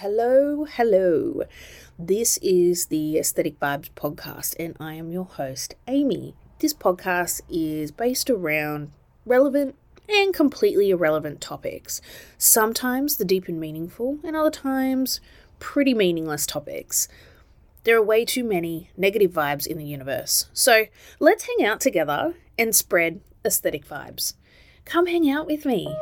Hello, hello. This is the Aesthetic Vibes podcast, and I am your host, Amy. This podcast is based around relevant and completely irrelevant topics. Sometimes the deep and meaningful, and other times pretty meaningless topics. There are way too many negative vibes in the universe. So let's hang out together and spread aesthetic vibes. Come hang out with me.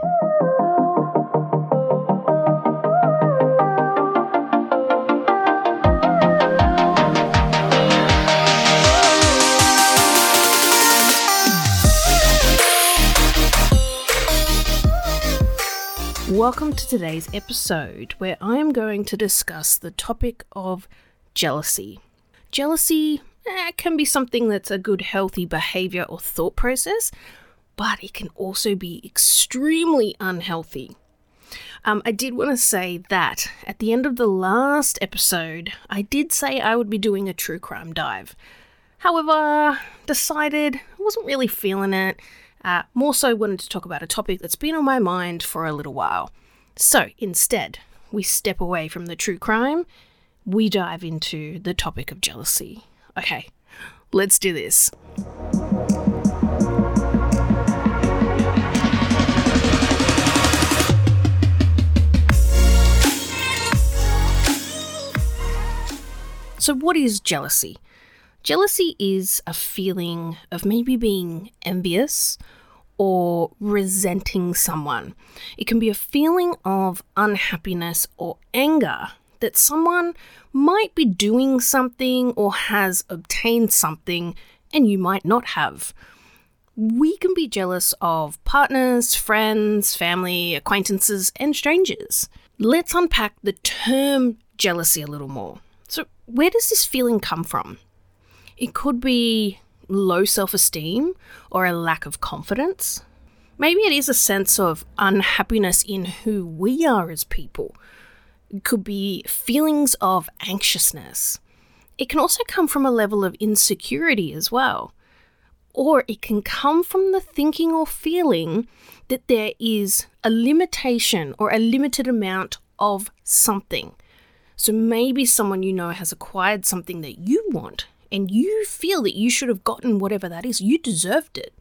Welcome to today's episode where I am going to discuss the topic of jealousy. Jealousy eh, can be something that's a good, healthy behavior or thought process, but it can also be extremely unhealthy. Um, I did want to say that at the end of the last episode, I did say I would be doing a true crime dive. However, decided I wasn't really feeling it uh, more so wanted to talk about a topic that's been on my mind for a little while. So instead, we step away from the true crime, we dive into the topic of jealousy. Okay, let's do this. So, what is jealousy? Jealousy is a feeling of maybe being envious or resenting someone. It can be a feeling of unhappiness or anger that someone might be doing something or has obtained something and you might not have. We can be jealous of partners, friends, family, acquaintances, and strangers. Let's unpack the term jealousy a little more. So, where does this feeling come from? It could be low self esteem or a lack of confidence. Maybe it is a sense of unhappiness in who we are as people. It could be feelings of anxiousness. It can also come from a level of insecurity as well. Or it can come from the thinking or feeling that there is a limitation or a limited amount of something. So maybe someone you know has acquired something that you want and you feel that you should have gotten whatever that is, you deserved it.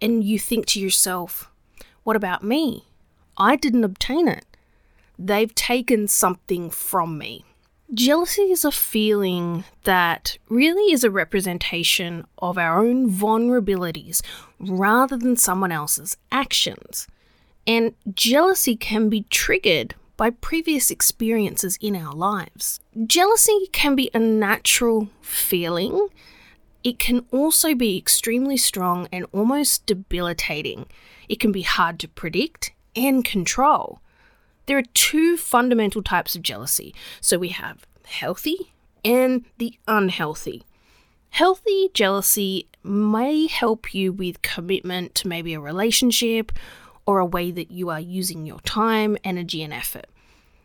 And you think to yourself, what about me? I didn't obtain it. They've taken something from me. Jealousy is a feeling that really is a representation of our own vulnerabilities rather than someone else's actions. And jealousy can be triggered by previous experiences in our lives. Jealousy can be a natural feeling. It can also be extremely strong and almost debilitating. It can be hard to predict and control. There are two fundamental types of jealousy. So we have healthy and the unhealthy. Healthy jealousy may help you with commitment to maybe a relationship or a way that you are using your time, energy, and effort.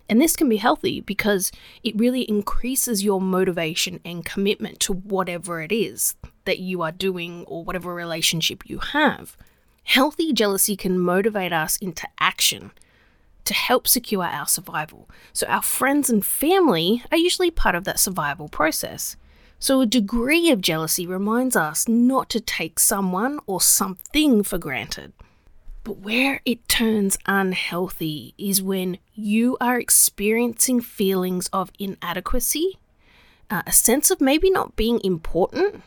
And this can be healthy because it really increases your motivation and commitment to whatever it is that you are doing or whatever relationship you have. Healthy jealousy can motivate us into action to help secure our survival. So, our friends and family are usually part of that survival process. So, a degree of jealousy reminds us not to take someone or something for granted. But where it turns unhealthy is when you are experiencing feelings of inadequacy, uh, a sense of maybe not being important,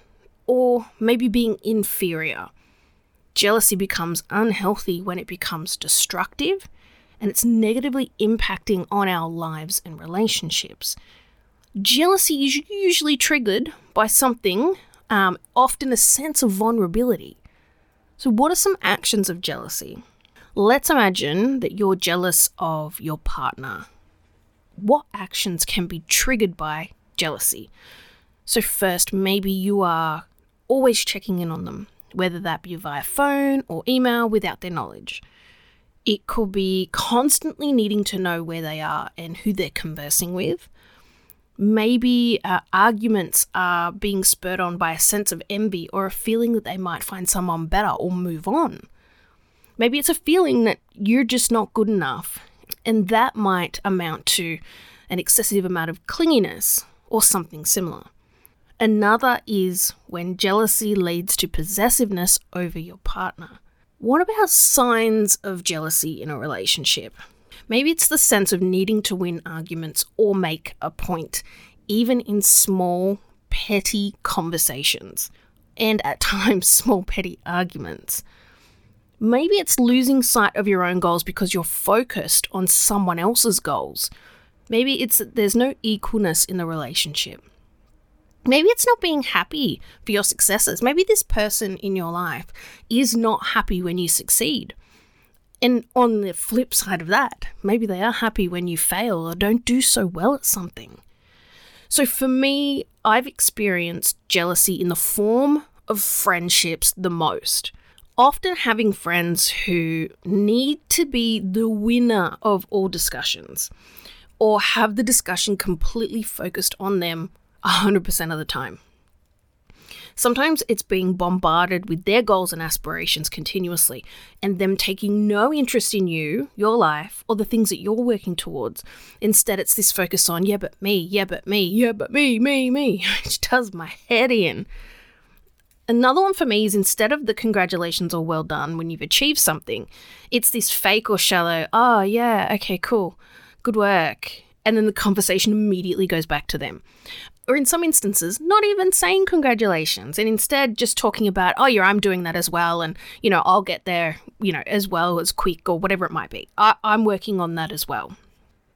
or maybe being inferior. Jealousy becomes unhealthy when it becomes destructive and it's negatively impacting on our lives and relationships. Jealousy is usually triggered by something, um, often a sense of vulnerability. So, what are some actions of jealousy? Let's imagine that you're jealous of your partner. What actions can be triggered by jealousy? So, first, maybe you are always checking in on them, whether that be via phone or email without their knowledge. It could be constantly needing to know where they are and who they're conversing with. Maybe uh, arguments are being spurred on by a sense of envy or a feeling that they might find someone better or move on. Maybe it's a feeling that you're just not good enough And that might amount to an excessive amount of clinginess or something similar. Another is when jealousy leads to possessiveness over your partner. What about signs of jealousy in a relationship? Maybe it's the sense of needing to win arguments or make a point, even in small, petty conversations, and at times, small, petty arguments. Maybe it's losing sight of your own goals because you're focused on someone else's goals. Maybe it's that there's no equalness in the relationship. Maybe it's not being happy for your successes. Maybe this person in your life is not happy when you succeed. And on the flip side of that, maybe they are happy when you fail or don't do so well at something. So for me, I've experienced jealousy in the form of friendships the most. Often having friends who need to be the winner of all discussions or have the discussion completely focused on them 100% of the time. Sometimes it's being bombarded with their goals and aspirations continuously, and them taking no interest in you, your life, or the things that you're working towards. Instead, it's this focus on, yeah, but me, yeah, but me, yeah, but me, me, me, which does my head in. Another one for me is instead of the congratulations or well done when you've achieved something, it's this fake or shallow, oh, yeah, okay, cool, good work. And then the conversation immediately goes back to them or in some instances, not even saying congratulations and instead just talking about, oh, yeah, I'm doing that as well. And, you know, I'll get there, you know, as well as quick or whatever it might be. I- I'm working on that as well.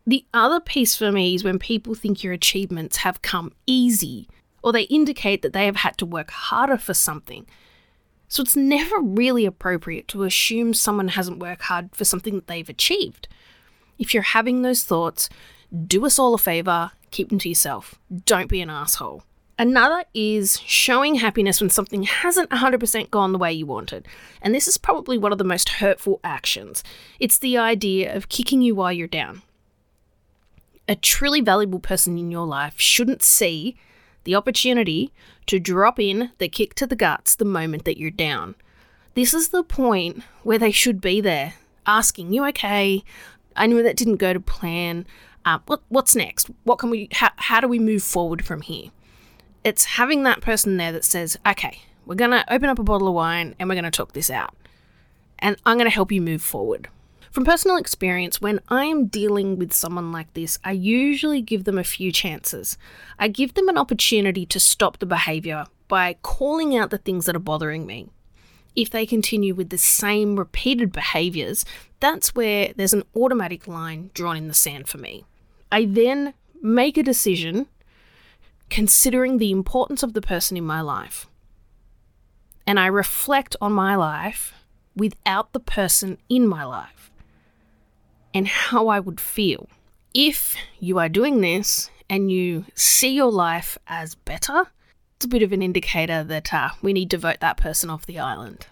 The other piece for me is when people think your achievements have come easy or they indicate that they have had to work harder for something. So it's never really appropriate to assume someone hasn't worked hard for something that they've achieved. If you're having those thoughts, do us all a favor keep them to yourself. Don't be an asshole. Another is showing happiness when something hasn't 100% gone the way you wanted. And this is probably one of the most hurtful actions. It's the idea of kicking you while you're down. A truly valuable person in your life shouldn't see the opportunity to drop in the kick to the guts the moment that you're down. This is the point where they should be there, asking, You okay? I know that didn't go to plan. Um, what, what's next? What can we? How, how do we move forward from here? It's having that person there that says, "Okay, we're gonna open up a bottle of wine and we're gonna talk this out, and I'm gonna help you move forward." From personal experience, when I am dealing with someone like this, I usually give them a few chances. I give them an opportunity to stop the behavior by calling out the things that are bothering me. If they continue with the same repeated behaviors, that's where there's an automatic line drawn in the sand for me. I then make a decision considering the importance of the person in my life. And I reflect on my life without the person in my life and how I would feel. If you are doing this and you see your life as better, it's a bit of an indicator that uh, we need to vote that person off the island.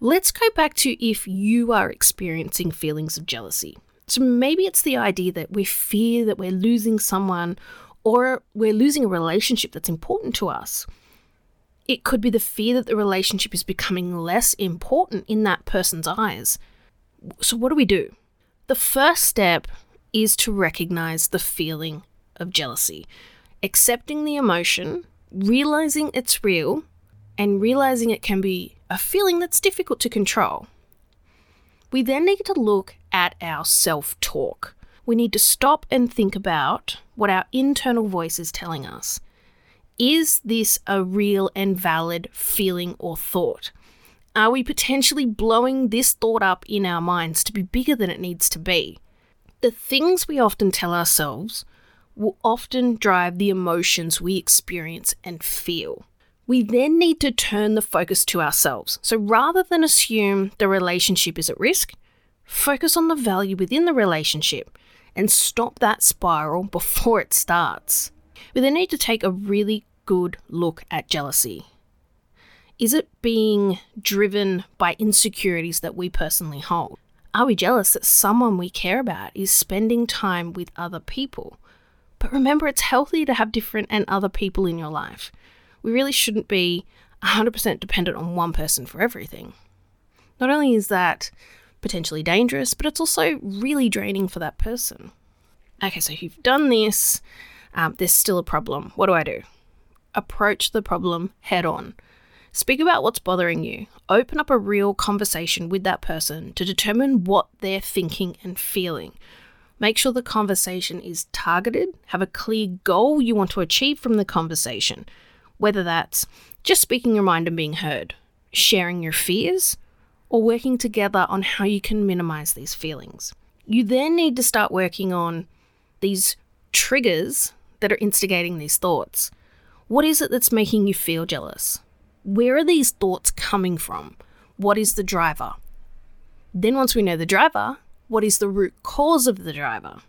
Let's go back to if you are experiencing feelings of jealousy. So maybe it's the idea that we fear that we're losing someone or we're losing a relationship that's important to us. It could be the fear that the relationship is becoming less important in that person's eyes. So, what do we do? The first step is to recognize the feeling of jealousy, accepting the emotion, realizing it's real, and realizing it can be a feeling that's difficult to control. We then need to look at our self talk. We need to stop and think about what our internal voice is telling us. Is this a real and valid feeling or thought? Are we potentially blowing this thought up in our minds to be bigger than it needs to be? The things we often tell ourselves will often drive the emotions we experience and feel. We then need to turn the focus to ourselves. So rather than assume the relationship is at risk, Focus on the value within the relationship and stop that spiral before it starts. We then need to take a really good look at jealousy. Is it being driven by insecurities that we personally hold? Are we jealous that someone we care about is spending time with other people? But remember, it's healthy to have different and other people in your life. We really shouldn't be 100% dependent on one person for everything. Not only is that potentially dangerous, but it's also really draining for that person. Okay, so you've done this, um, there's still a problem. What do I do? Approach the problem head on. Speak about what's bothering you. Open up a real conversation with that person to determine what they're thinking and feeling. Make sure the conversation is targeted, have a clear goal you want to achieve from the conversation, whether that's just speaking your mind and being heard, sharing your fears, or working together on how you can minimize these feelings. You then need to start working on these triggers that are instigating these thoughts. What is it that's making you feel jealous? Where are these thoughts coming from? What is the driver? Then, once we know the driver, what is the root cause of the driver?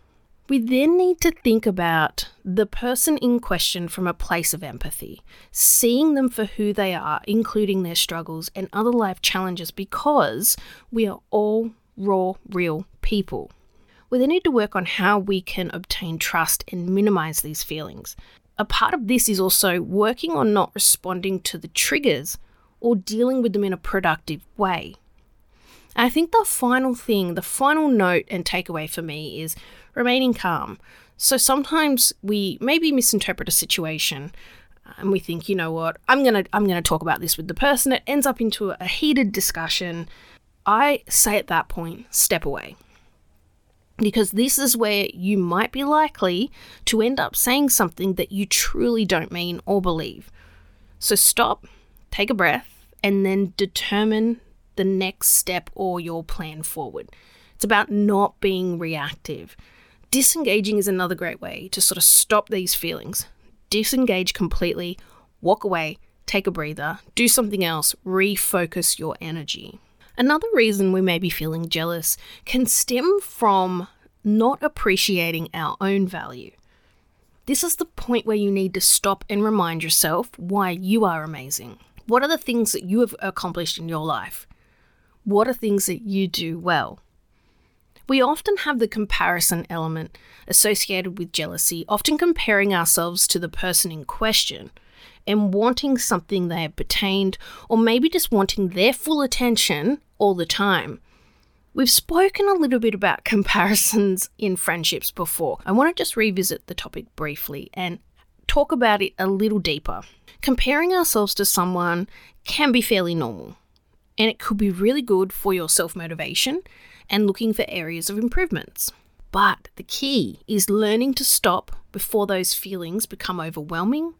We then need to think about the person in question from a place of empathy, seeing them for who they are, including their struggles and other life challenges, because we are all raw, real people. We then need to work on how we can obtain trust and minimize these feelings. A part of this is also working on not responding to the triggers or dealing with them in a productive way. I think the final thing, the final note and takeaway for me is remaining calm. So sometimes we maybe misinterpret a situation uh, and we think, you know what, I'm going to I'm going to talk about this with the person. It ends up into a heated discussion. I say at that point, step away because this is where you might be likely to end up saying something that you truly don't mean or believe. So stop, take a breath, and then determine the next step or your plan forward. It's about not being reactive. Disengaging is another great way to sort of stop these feelings. Disengage completely, walk away, take a breather, do something else, refocus your energy. Another reason we may be feeling jealous can stem from not appreciating our own value. This is the point where you need to stop and remind yourself why you are amazing. What are the things that you have accomplished in your life? What are things that you do well? We often have the comparison element associated with jealousy, often comparing ourselves to the person in question and wanting something they have attained, or maybe just wanting their full attention all the time. We've spoken a little bit about comparisons in friendships before. I want to just revisit the topic briefly and talk about it a little deeper. Comparing ourselves to someone can be fairly normal, and it could be really good for your self motivation and looking for areas of improvements. But the key is learning to stop before those feelings become overwhelming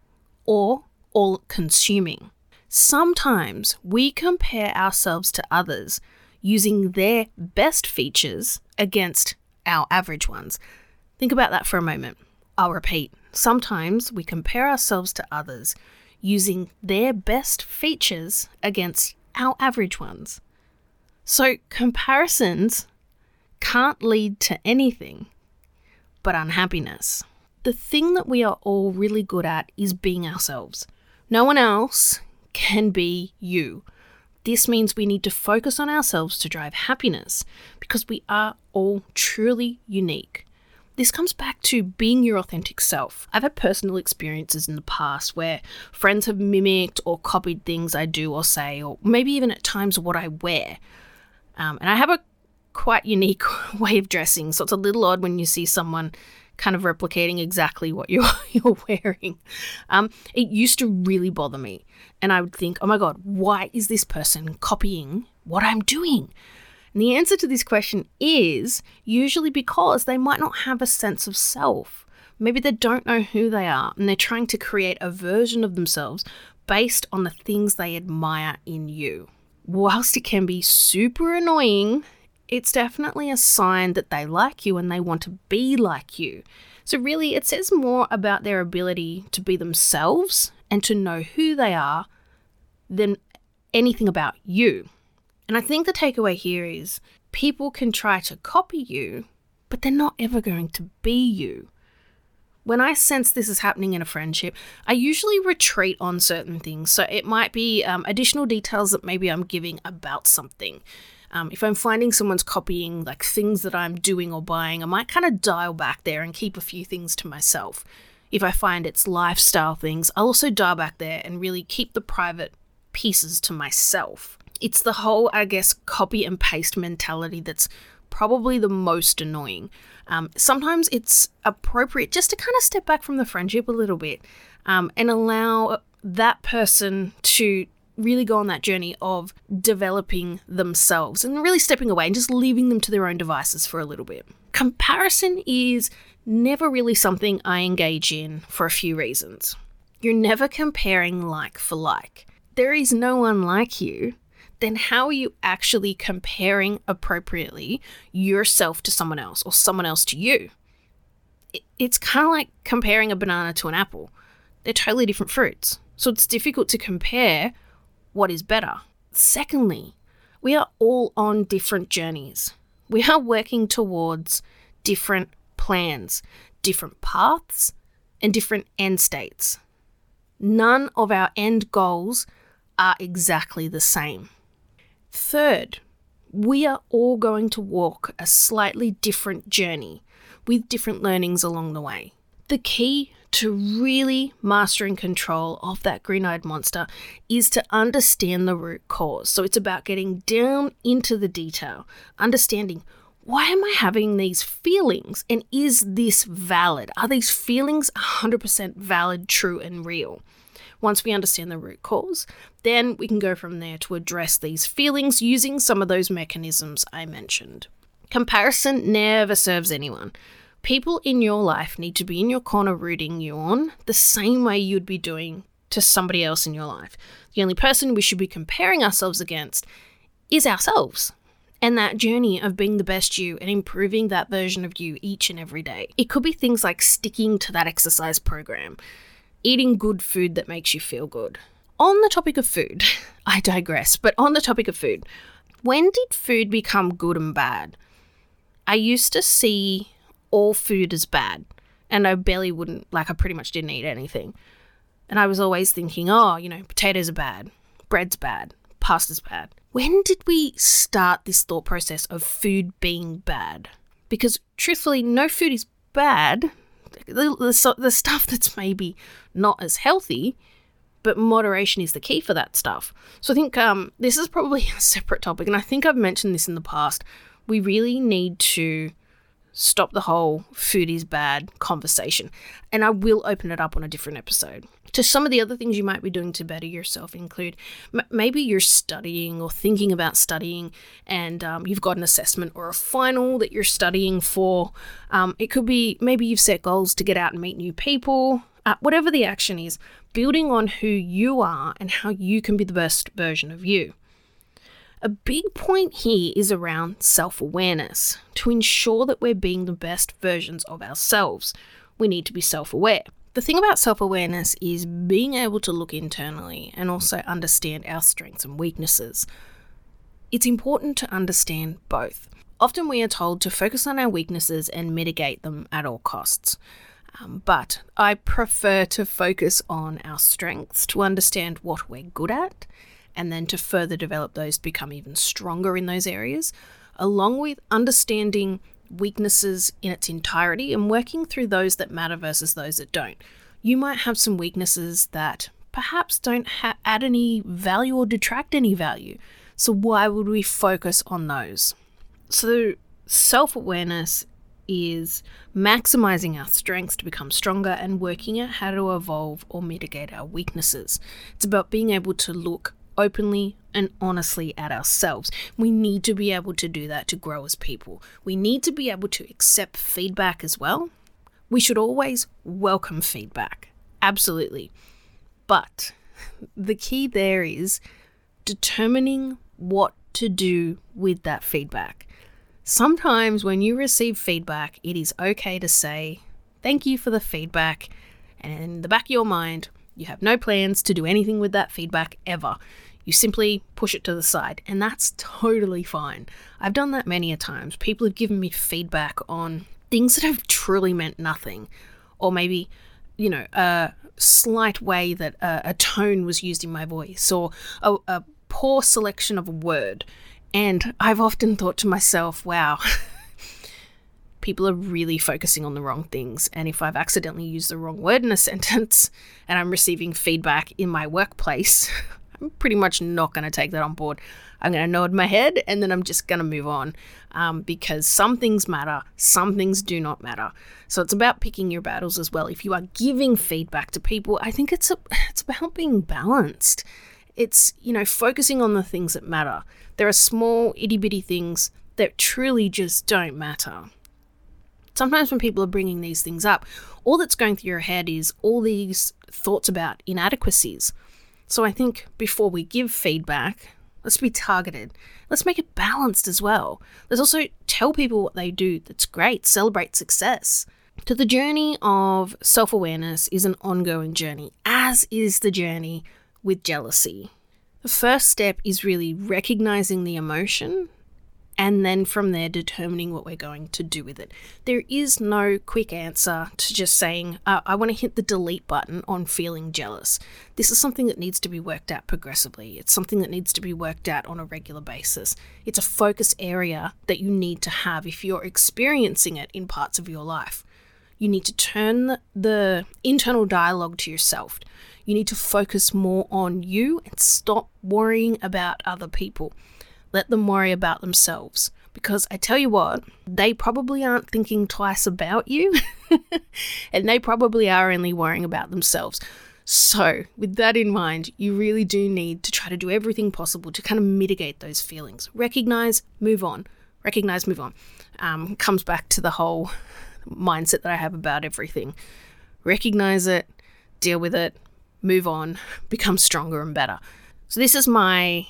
or all consuming. Sometimes we compare ourselves to others using their best features against our average ones. Think about that for a moment. I'll repeat. Sometimes we compare ourselves to others using their best features against our average ones. So, comparisons can't lead to anything but unhappiness. The thing that we are all really good at is being ourselves. No one else can be you. This means we need to focus on ourselves to drive happiness because we are all truly unique. This comes back to being your authentic self. I've had personal experiences in the past where friends have mimicked or copied things I do or say, or maybe even at times what I wear. Um, and I have a quite unique way of dressing, so it's a little odd when you see someone kind of replicating exactly what you're you're wearing. Um, it used to really bother me, and I would think, "Oh my god, why is this person copying what I'm doing?" And the answer to this question is usually because they might not have a sense of self. Maybe they don't know who they are, and they're trying to create a version of themselves based on the things they admire in you. Whilst it can be super annoying it's definitely a sign that they like you and they want to be like you. So, really, it says more about their ability to be themselves and to know who they are than anything about you. And I think the takeaway here is people can try to copy you, but they're not ever going to be you. When I sense this is happening in a friendship, I usually retreat on certain things. So it might be um, additional details that maybe I'm giving about something. Um, if I'm finding someone's copying like things that I'm doing or buying, I might kind of dial back there and keep a few things to myself. If I find it's lifestyle things, I'll also dial back there and really keep the private pieces to myself. It's the whole, I guess, copy and paste mentality that's probably the most annoying. Um, sometimes it's appropriate just to kind of step back from the friendship a little bit um, and allow that person to really go on that journey of developing themselves and really stepping away and just leaving them to their own devices for a little bit. Comparison is never really something I engage in for a few reasons. You're never comparing like for like. There is no one like you. Then, how are you actually comparing appropriately yourself to someone else or someone else to you? It's kind of like comparing a banana to an apple. They're totally different fruits. So, it's difficult to compare what is better. Secondly, we are all on different journeys. We are working towards different plans, different paths, and different end states. None of our end goals are exactly the same. Third, we are all going to walk a slightly different journey with different learnings along the way. The key to really mastering control of that green eyed monster is to understand the root cause. So it's about getting down into the detail, understanding why am I having these feelings and is this valid? Are these feelings 100% valid, true, and real? Once we understand the root cause, then we can go from there to address these feelings using some of those mechanisms I mentioned. Comparison never serves anyone. People in your life need to be in your corner rooting you on the same way you'd be doing to somebody else in your life. The only person we should be comparing ourselves against is ourselves and that journey of being the best you and improving that version of you each and every day. It could be things like sticking to that exercise program, eating good food that makes you feel good. On the topic of food, I digress, but on the topic of food, when did food become good and bad? I used to see all food as bad. And I barely wouldn't, like, I pretty much didn't eat anything. And I was always thinking, oh, you know, potatoes are bad, bread's bad, pasta's bad. When did we start this thought process of food being bad? Because truthfully, no food is bad. The, the, the stuff that's maybe not as healthy, but moderation is the key for that stuff. So I think um, this is probably a separate topic, and I think I've mentioned this in the past. We really need to stop the whole food is bad conversation. And I will open it up on a different episode. To some of the other things you might be doing to better yourself include m- maybe you're studying or thinking about studying and um, you've got an assessment or a final that you're studying for. Um, it could be maybe you've set goals to get out and meet new people. Uh, whatever the action is, building on who you are and how you can be the best version of you. A big point here is around self awareness. To ensure that we're being the best versions of ourselves, we need to be self aware. The thing about self awareness is being able to look internally and also understand our strengths and weaknesses. It's important to understand both. Often we are told to focus on our weaknesses and mitigate them at all costs. Um, but I prefer to focus on our strengths to understand what we're good at and then to further develop those to become even stronger in those areas, along with understanding weaknesses in its entirety and working through those that matter versus those that don't. You might have some weaknesses that perhaps don't ha- add any value or detract any value. So, why would we focus on those? So, self awareness is maximizing our strengths to become stronger and working out how to evolve or mitigate our weaknesses. It's about being able to look openly and honestly at ourselves. We need to be able to do that to grow as people. We need to be able to accept feedback as well. We should always welcome feedback. Absolutely. But the key there is determining what to do with that feedback. Sometimes when you receive feedback, it is okay to say, Thank you for the feedback. And in the back of your mind, you have no plans to do anything with that feedback ever. You simply push it to the side, and that's totally fine. I've done that many a times. People have given me feedback on things that have truly meant nothing, or maybe, you know, a slight way that a, a tone was used in my voice, or a, a poor selection of a word. And I've often thought to myself, wow, people are really focusing on the wrong things. And if I've accidentally used the wrong word in a sentence and I'm receiving feedback in my workplace, I'm pretty much not going to take that on board. I'm going to nod my head and then I'm just going to move on um, because some things matter, some things do not matter. So it's about picking your battles as well. If you are giving feedback to people, I think it's a, it's about being balanced. It's you know focusing on the things that matter. There are small itty bitty things that truly just don't matter. Sometimes when people are bringing these things up, all that's going through your head is all these thoughts about inadequacies. So I think before we give feedback, let's be targeted. Let's make it balanced as well. Let's also tell people what they do that's great, celebrate success. So the journey of self awareness is an ongoing journey, as is the journey with jealousy. The first step is really recognizing the emotion and then from there determining what we're going to do with it. There is no quick answer to just saying, uh, I want to hit the delete button on feeling jealous. This is something that needs to be worked out progressively. It's something that needs to be worked out on a regular basis. It's a focus area that you need to have if you're experiencing it in parts of your life. You need to turn the internal dialogue to yourself. You need to focus more on you and stop worrying about other people. Let them worry about themselves. Because I tell you what, they probably aren't thinking twice about you, and they probably are only worrying about themselves. So, with that in mind, you really do need to try to do everything possible to kind of mitigate those feelings. Recognize, move on. Recognize, move on. Um, comes back to the whole mindset that I have about everything. Recognize it, deal with it, move on, become stronger and better. So, this is my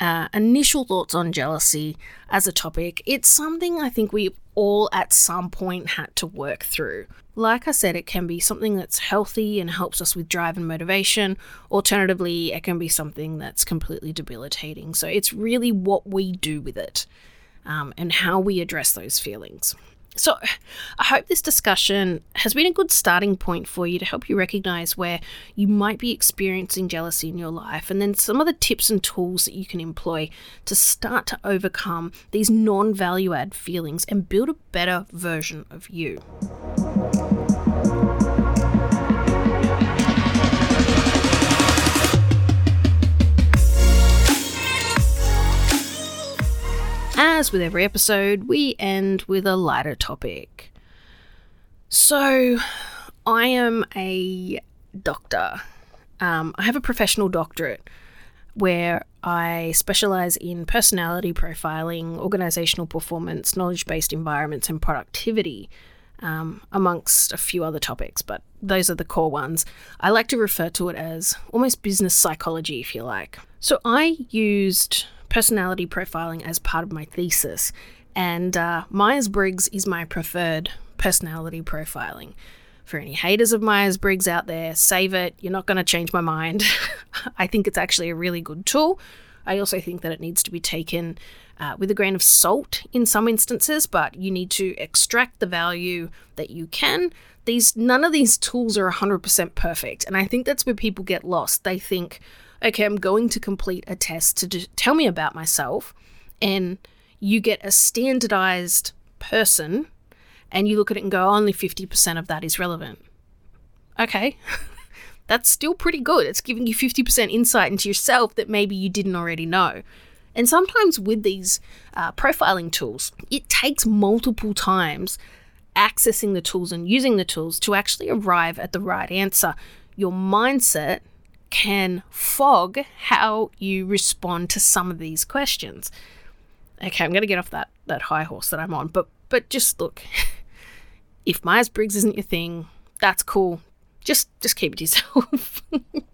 uh, initial thoughts on jealousy as a topic. It's something I think we all at some point had to work through. Like I said, it can be something that's healthy and helps us with drive and motivation. Alternatively, it can be something that's completely debilitating. So it's really what we do with it um, and how we address those feelings. So, I hope this discussion has been a good starting point for you to help you recognize where you might be experiencing jealousy in your life, and then some of the tips and tools that you can employ to start to overcome these non value add feelings and build a better version of you. As with every episode, we end with a lighter topic. So, I am a doctor. Um, I have a professional doctorate where I specialize in personality profiling, organizational performance, knowledge based environments, and productivity, um, amongst a few other topics, but those are the core ones. I like to refer to it as almost business psychology, if you like. So I used personality profiling as part of my thesis, and uh, Myers Briggs is my preferred personality profiling. For any haters of Myers Briggs out there, save it. You're not going to change my mind. I think it's actually a really good tool. I also think that it needs to be taken uh, with a grain of salt in some instances, but you need to extract the value that you can. These none of these tools are 100% perfect, and I think that's where people get lost. They think, okay, I'm going to complete a test to tell me about myself, and you get a standardized person, and you look at it and go, only 50% of that is relevant. Okay. That's still pretty good. It's giving you 50% insight into yourself that maybe you didn't already know. And sometimes with these uh, profiling tools, it takes multiple times accessing the tools and using the tools to actually arrive at the right answer. Your mindset can fog how you respond to some of these questions. Okay, I'm going to get off that that high horse that I'm on, but but just look. if Myers Briggs isn't your thing, that's cool. Just just keep it to yourself.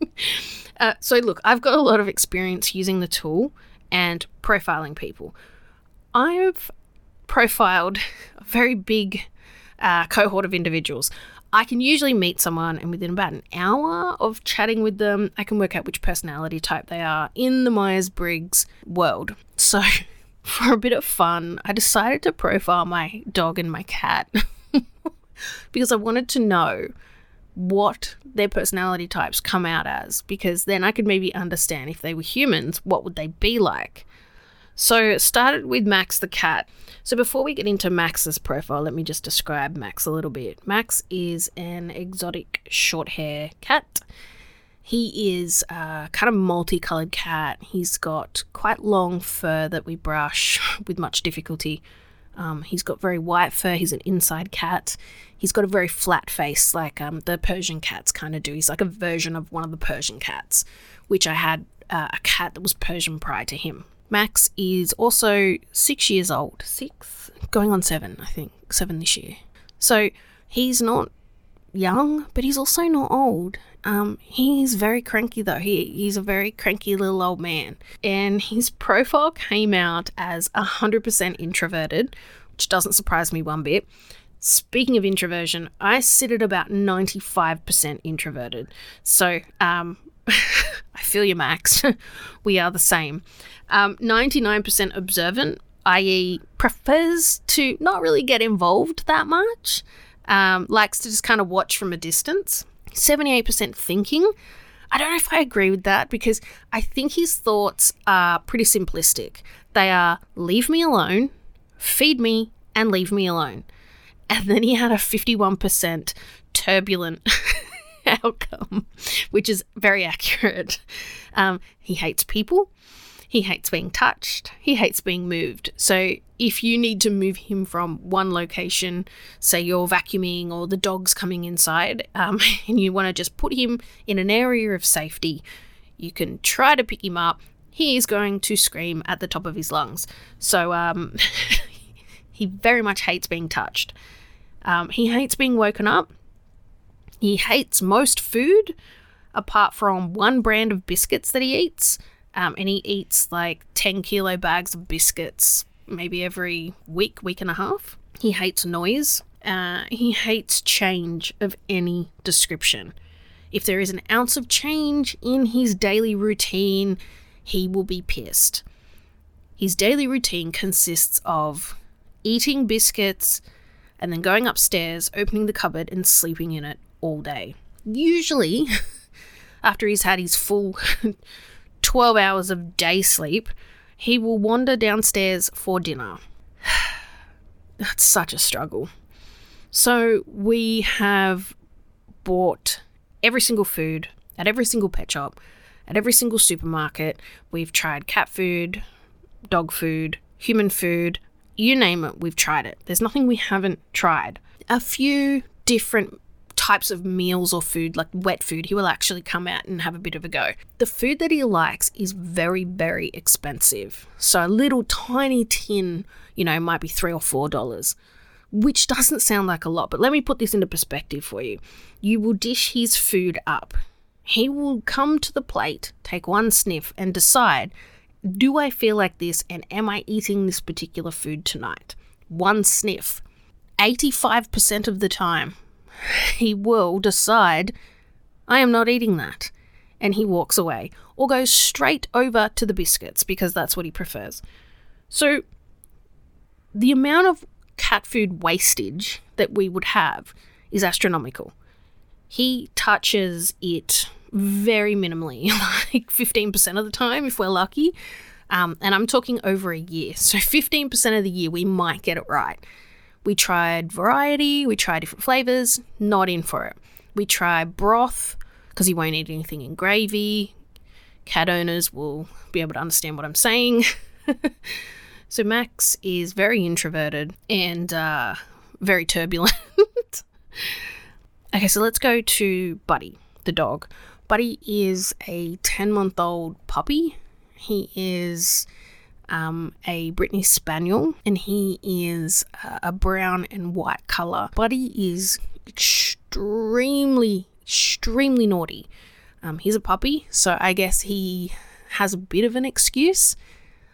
uh, so look, I've got a lot of experience using the tool and profiling people. I've profiled a very big uh, cohort of individuals. I can usually meet someone, and within about an hour of chatting with them, I can work out which personality type they are in the Myers Briggs world. So, for a bit of fun, I decided to profile my dog and my cat because I wanted to know what their personality types come out as because then I could maybe understand if they were humans, what would they be like? So started with Max the cat. So before we get into Max's profile, let me just describe Max a little bit. Max is an exotic short hair cat. He is a kind of multicolored cat. He's got quite long fur that we brush with much difficulty. Um, he's got very white fur. He's an inside cat. He's got a very flat face, like um, the Persian cats kind of do. He's like a version of one of the Persian cats, which I had uh, a cat that was Persian prior to him. Max is also six years old. Six? Going on seven, I think. Seven this year. So he's not young, but he's also not old. Um, he's very cranky though. He he's a very cranky little old man, and his profile came out as hundred percent introverted, which doesn't surprise me one bit. Speaking of introversion, I sit at about ninety five percent introverted. So um, I feel you, Max. we are the same. Um, 99% observant, i.e., prefers to not really get involved that much, um, likes to just kind of watch from a distance. 78% thinking. I don't know if I agree with that because I think his thoughts are pretty simplistic. They are leave me alone, feed me, and leave me alone. And then he had a 51% turbulent outcome, which is very accurate. Um, he hates people. He hates being touched. He hates being moved. So if you need to move him from one location, say you're vacuuming or the dog's coming inside, um, and you want to just put him in an area of safety, you can try to pick him up. He is going to scream at the top of his lungs. So um, he very much hates being touched. Um, he hates being woken up. He hates most food, apart from one brand of biscuits that he eats. Um, and he eats like 10 kilo bags of biscuits maybe every week, week and a half. He hates noise. Uh, he hates change of any description. If there is an ounce of change in his daily routine, he will be pissed. His daily routine consists of eating biscuits and then going upstairs, opening the cupboard, and sleeping in it all day. Usually, after he's had his full 12 hours of day sleep, he will wander downstairs for dinner. That's such a struggle. So we have bought every single food at every single pet shop, at every single supermarket. We've tried cat food, dog food, human food, you name it, we've tried it. There's nothing we haven't tried. A few different types of meals or food, like wet food, he will actually come out and have a bit of a go. The food that he likes is very, very expensive. So a little tiny tin, you know, might be three or four dollars, which doesn't sound like a lot, but let me put this into perspective for you. You will dish his food up. He will come to the plate, take one sniff, and decide do I feel like this and am I eating this particular food tonight? One sniff. 85% of the time, he will decide, I am not eating that. And he walks away or goes straight over to the biscuits because that's what he prefers. So, the amount of cat food wastage that we would have is astronomical. He touches it very minimally, like 15% of the time if we're lucky. Um, and I'm talking over a year. So 15% of the year we might get it right. We tried variety, we tried different flavors, not in for it. We tried broth because he won't eat anything in gravy. Cat owners will be able to understand what I'm saying. so Max is very introverted and uh, very turbulent. okay, so let's go to Buddy, the dog. Buddy is a 10 month old puppy. He is um, a Brittany Spaniel, and he is a brown and white color. Buddy is extremely, extremely naughty. Um, he's a puppy, so I guess he has a bit of an excuse.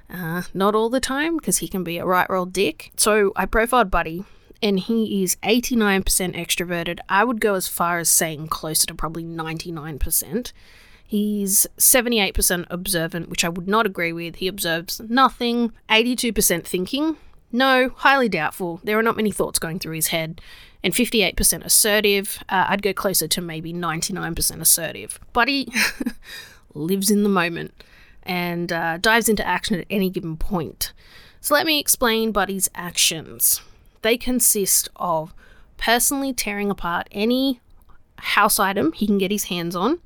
Uh, not all the time, because he can be a right roll dick. So I profiled Buddy, and he is 89% extroverted. I would go as far as saying closer to probably 99%. He's 78% observant, which I would not agree with. He observes nothing. 82% thinking. No, highly doubtful. There are not many thoughts going through his head. And 58% assertive. Uh, I'd go closer to maybe 99% assertive. But he lives in the moment and uh, dives into action at any given point. So let me explain Buddy's actions. They consist of personally tearing apart any house item he can get his hands on,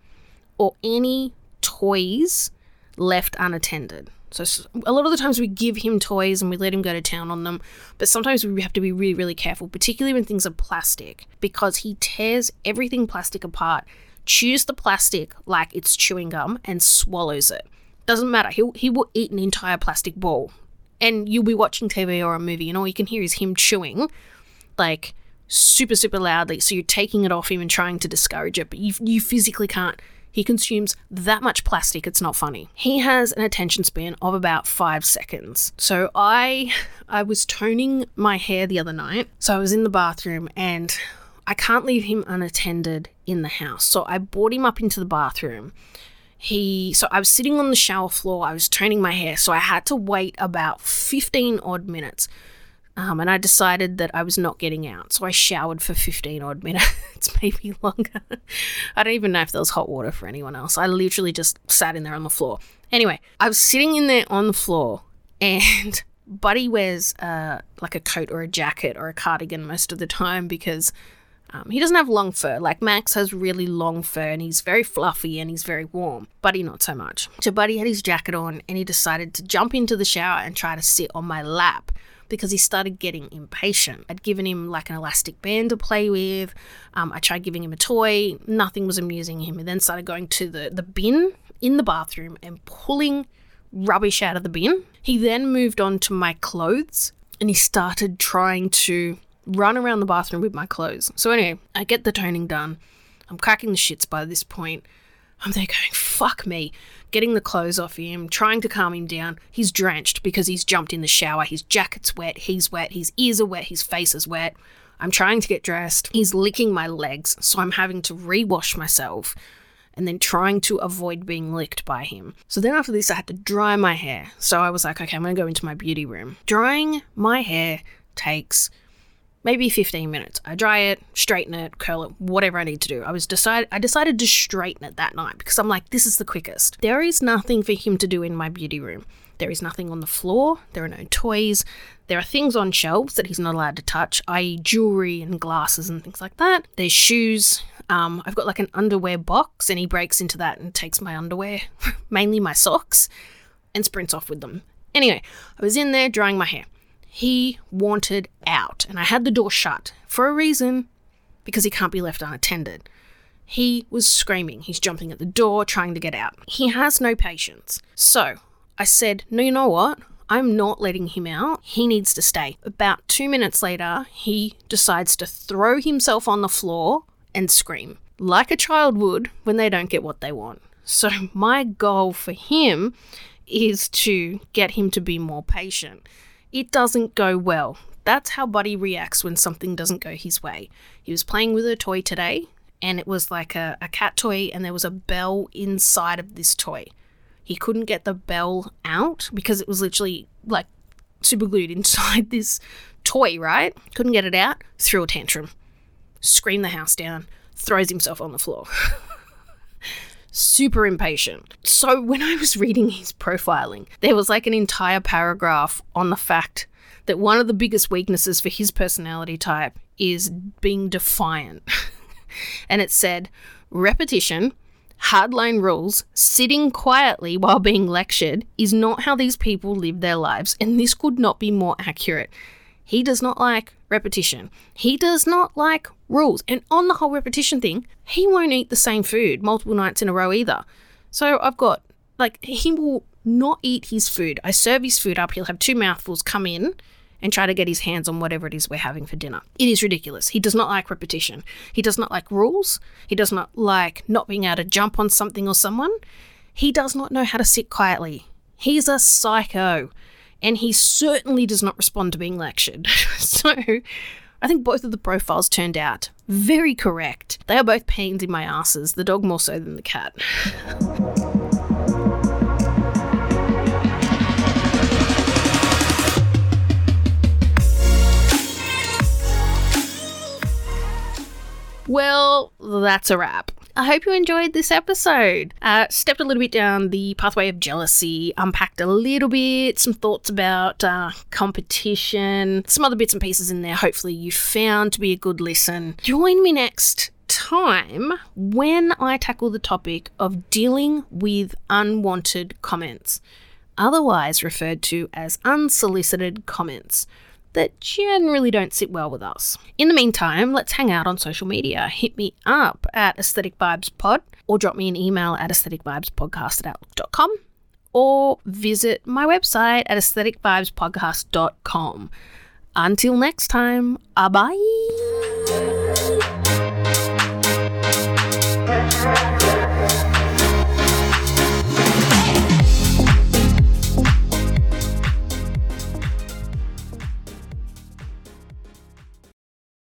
or any toys left unattended. So a lot of the times we give him toys and we let him go to town on them, but sometimes we have to be really, really careful, particularly when things are plastic, because he tears everything plastic apart, chews the plastic like it's chewing gum, and swallows it. Doesn't matter. He he will eat an entire plastic ball, and you'll be watching TV or a movie, and all you can hear is him chewing, like super super loudly. So you're taking it off him and trying to discourage it, but you you physically can't he consumes that much plastic, it's not funny. He has an attention span of about five seconds. So I I was toning my hair the other night. So I was in the bathroom and I can't leave him unattended in the house. So I brought him up into the bathroom. He so I was sitting on the shower floor, I was toning my hair, so I had to wait about 15 odd minutes um, and I decided that I was not getting out. So I showered for 15 odd minutes, maybe longer. I don't even know if there was hot water for anyone else. I literally just sat in there on the floor. Anyway, I was sitting in there on the floor and Buddy wears uh, like a coat or a jacket or a cardigan most of the time because um, he doesn't have long fur. Like Max has really long fur and he's very fluffy and he's very warm. Buddy, not so much. So Buddy had his jacket on and he decided to jump into the shower and try to sit on my lap because he started getting impatient. I'd given him like an elastic band to play with. Um, I tried giving him a toy. Nothing was amusing him. He then started going to the, the bin in the bathroom and pulling rubbish out of the bin. He then moved on to my clothes and he started trying to run around the bathroom with my clothes. So, anyway, I get the toning done. I'm cracking the shits by this point. I'm there going, fuck me getting the clothes off him, trying to calm him down. He's drenched because he's jumped in the shower. His jacket's wet, he's wet, his ears are wet, his face is wet. I'm trying to get dressed. He's licking my legs, so I'm having to rewash myself and then trying to avoid being licked by him. So then after this, I had to dry my hair. So I was like, okay, I'm gonna go into my beauty room. Drying my hair takes maybe 15 minutes. I dry it, straighten it, curl it, whatever I need to do. I was decide I decided to straighten it that night because I'm like this is the quickest. There is nothing for him to do in my beauty room. There is nothing on the floor, there are no toys. There are things on shelves that he's not allowed to touch, i.e., jewelry and glasses and things like that. There's shoes. Um, I've got like an underwear box, and he breaks into that and takes my underwear, mainly my socks, and sprints off with them. Anyway, I was in there drying my hair. He wanted out, and I had the door shut for a reason because he can't be left unattended. He was screaming. He's jumping at the door, trying to get out. He has no patience. So I said, No, you know what? I'm not letting him out. He needs to stay. About two minutes later, he decides to throw himself on the floor and scream, like a child would when they don't get what they want. So, my goal for him is to get him to be more patient it doesn't go well. That's how Buddy reacts when something doesn't go his way. He was playing with a toy today, and it was like a, a cat toy, and there was a bell inside of this toy. He couldn't get the bell out because it was literally like super glued inside this toy, right? Couldn't get it out, threw a tantrum, screamed the house down, throws himself on the floor. super impatient. So when I was reading his profiling, there was like an entire paragraph on the fact that one of the biggest weaknesses for his personality type is being defiant. and it said repetition, hardline rules, sitting quietly while being lectured is not how these people live their lives, and this could not be more accurate. He does not like repetition. He does not like rules. And on the whole repetition thing, he won't eat the same food multiple nights in a row either. So I've got, like, he will not eat his food. I serve his food up, he'll have two mouthfuls, come in, and try to get his hands on whatever it is we're having for dinner. It is ridiculous. He does not like repetition. He does not like rules. He does not like not being able to jump on something or someone. He does not know how to sit quietly. He's a psycho and he certainly does not respond to being lectured. so I think both of the profiles turned out very correct. They are both pains in my asses, the dog more so than the cat. Well, that's a wrap. I hope you enjoyed this episode. Uh, stepped a little bit down the pathway of jealousy, unpacked a little bit, some thoughts about uh, competition, some other bits and pieces in there. Hopefully, you found to be a good listen. Join me next time when I tackle the topic of dealing with unwanted comments, otherwise referred to as unsolicited comments that generally don't sit well with us. In the meantime, let's hang out on social media. Hit me up at Aesthetic Vibes Pod or drop me an email at aestheticvibespodcast at outlook.com or visit my website at aestheticvibespodcast.com. Until next time, bye.